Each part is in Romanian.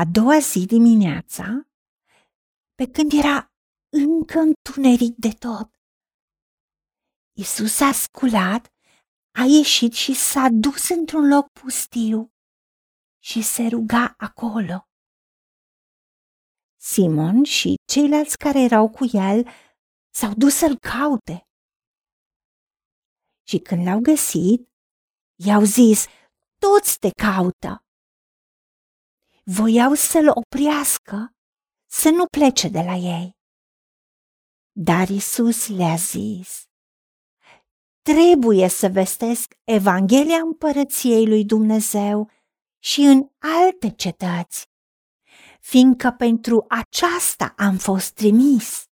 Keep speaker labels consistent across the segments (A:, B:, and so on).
A: A doua zi dimineața, pe când era încă întuneric de tot, Isus a sculat, a ieșit și s-a dus într-un loc pustiu și se ruga acolo. Simon și ceilalți care erau cu el s-au dus să-l caute. Și când l-au găsit, i-au zis, toți te caută. Voiau să-l oprească, să nu plece de la ei. Dar Isus le-a zis, trebuie să vestesc Evanghelia împărăției lui Dumnezeu și în alte cetăți, fiindcă pentru aceasta am fost trimis.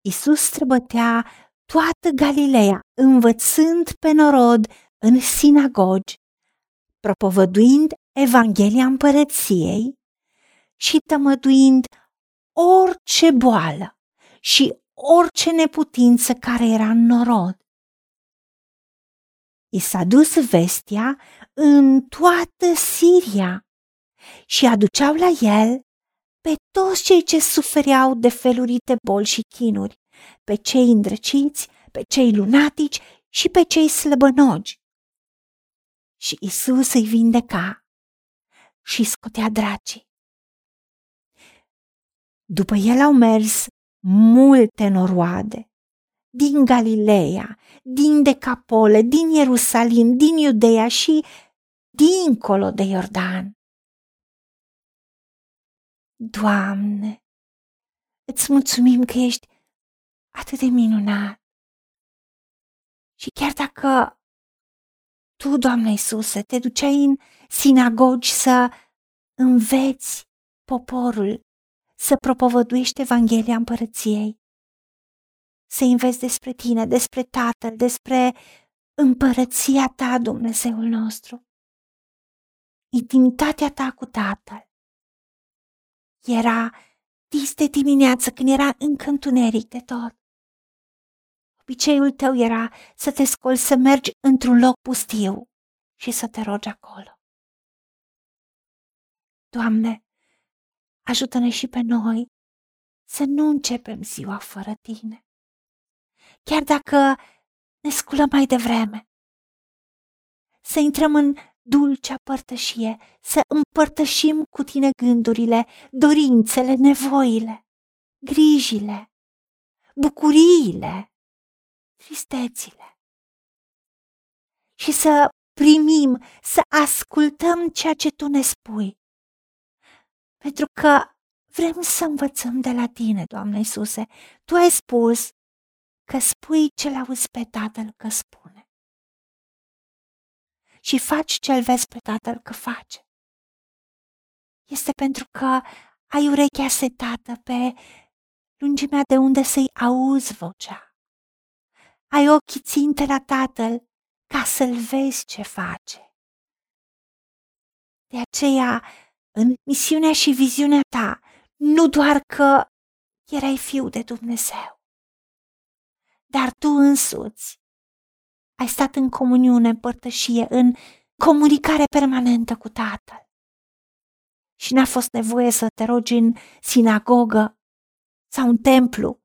A: Isus străbătea toată Galileea, învățând pe norod în sinagogi, propovăduind Evanghelia împărăției și tămăduind orice boală și orice neputință care era în norod. I s-a dus vestia în toată Siria și aduceau la el pe toți cei ce sufereau de felurite boli și chinuri, pe cei îndrăciți, pe cei lunatici și pe cei slăbănogi. Și Isus îi vindeca și scotea dracii. După el au mers multe noroade din Galileea, din Decapole, din Ierusalim, din Iudeea și dincolo de Iordan. Doamne, îți mulțumim că ești atât de minunat. Și chiar dacă tu, Doamne Iisuse, te duceai în sinagogi să înveți poporul să propovăduiești Evanghelia împărăției, să înveți despre tine, despre Tatăl, despre împărăția ta, Dumnezeul nostru, intimitatea ta cu Tatăl. Era dis de dimineață când era încă întuneric de tot. Obiceiul tău era să te scoli să mergi într-un loc pustiu și să te rogi acolo. Doamne, ajută-ne și pe noi să nu începem ziua fără tine. Chiar dacă ne sculăm mai devreme, să intrăm în dulcea părtășie, să împărtășim cu tine gândurile, dorințele, nevoile, grijile, bucuriile, tristețile. Și să primim, să ascultăm ceea ce tu ne spui. Pentru că vrem să învățăm de la tine, Doamne Iisuse. Tu ai spus că spui ce l-auzi pe Tatăl că spune. Și faci ce-l vezi pe Tatăl că face. Este pentru că ai urechea setată pe lungimea de unde să-i auzi vocea. Ai ochii ținte la Tatăl ca să-l vezi ce face. De aceea, în misiunea și viziunea ta, nu doar că erai fiu de Dumnezeu, dar tu însuți ai stat în comuniune, în părtășie, în comunicare permanentă cu Tatăl. Și n-a fost nevoie să te rogi în sinagogă sau în templu,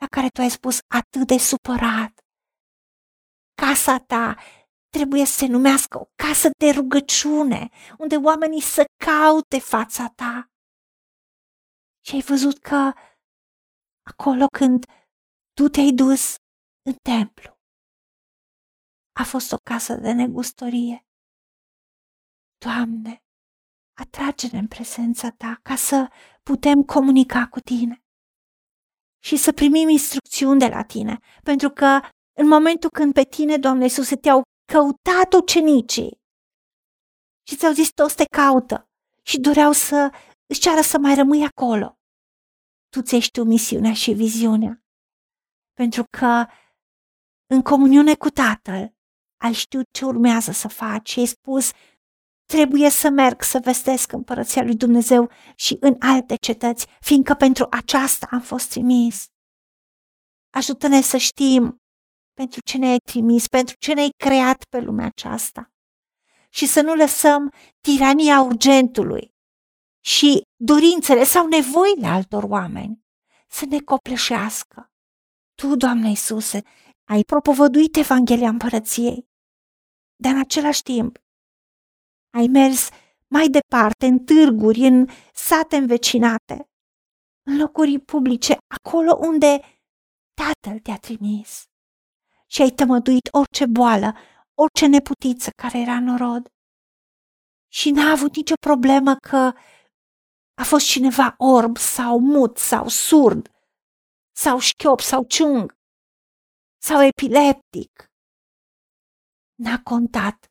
A: la care tu ai spus atât de supărat. Casa ta trebuie să se numească o casă de rugăciune, unde oamenii să caute fața ta. Și ai văzut că acolo când tu te-ai dus în templu, a fost o casă de negustorie. Doamne, atrage-ne în prezența ta ca să putem comunica cu tine și să primim instrucțiuni de la tine, pentru că în momentul când pe tine, Doamne Iisuse, te-au căutat ucenicii și ți-au zis toți te caută și doreau să își ceară să mai rămâi acolo. Tu ți tu misiunea și viziunea, pentru că în comuniune cu Tatăl ai știut ce urmează să faci și ai spus trebuie să merg să vestesc împărăția lui Dumnezeu și în alte cetăți, fiindcă pentru aceasta am fost trimis. Ajută-ne să știm pentru ce ne-ai trimis, pentru ce ne-ai creat pe lumea aceasta și să nu lăsăm tirania urgentului și dorințele sau nevoile altor oameni să ne copleșească. Tu, Doamne Iisuse, ai propovăduit Evanghelia Împărăției, dar în același timp ai mers mai departe, în târguri, în sate învecinate, în locuri publice, acolo unde Tatăl te-a trimis și ai tămăduit orice boală, orice neputiță care era în rod. Și n-a avut nicio problemă că a fost cineva orb sau mut sau surd sau șchiop sau ciung sau epileptic. N-a contat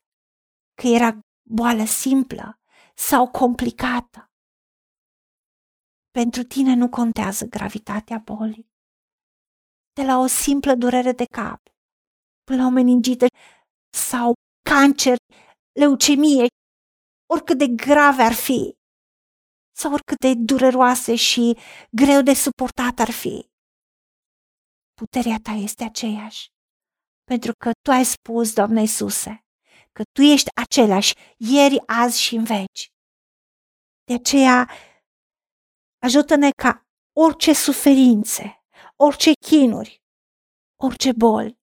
A: că era boală simplă sau complicată. Pentru tine nu contează gravitatea bolii. De la o simplă durere de cap până la o meningită sau cancer, leucemie, oricât de grave ar fi, sau oricât de dureroase și greu de suportat ar fi. Puterea ta este aceeași, pentru că tu ai spus, Doamne Iisuse, că tu ești același ieri, azi și în veci. De aceea, ajută-ne ca orice suferințe, orice chinuri, orice boli,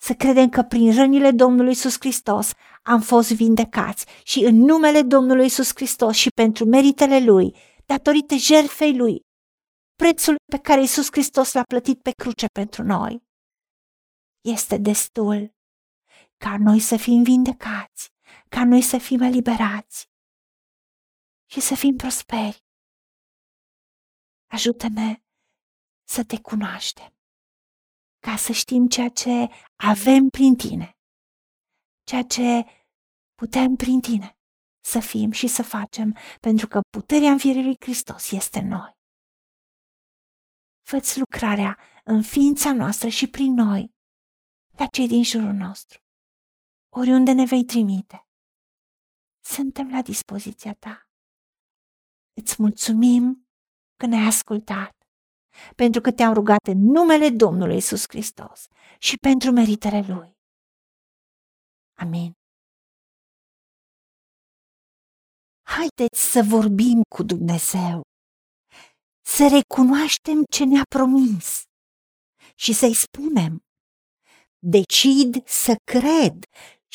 A: să credem că prin rănile Domnului Iisus Hristos am fost vindecați și în numele Domnului Iisus Hristos și pentru meritele Lui, datorită jertfei Lui, prețul pe care Iisus Hristos l-a plătit pe cruce pentru noi, este destul ca noi să fim vindecați, ca noi să fim eliberați și să fim prosperi. Ajută-ne să te cunoaștem, ca să știm ceea ce avem prin tine, ceea ce putem prin tine să fim și să facem, pentru că puterea învierii lui Hristos este în noi. Făți lucrarea în ființa noastră și prin noi, la cei din jurul nostru oriunde ne vei trimite. Suntem la dispoziția ta. Îți mulțumim că ne-ai ascultat, pentru că te-am rugat în numele Domnului Isus Hristos și pentru meritele Lui. Amin. Haideți să vorbim cu Dumnezeu, să recunoaștem ce ne-a promis și să-i spunem, decid să cred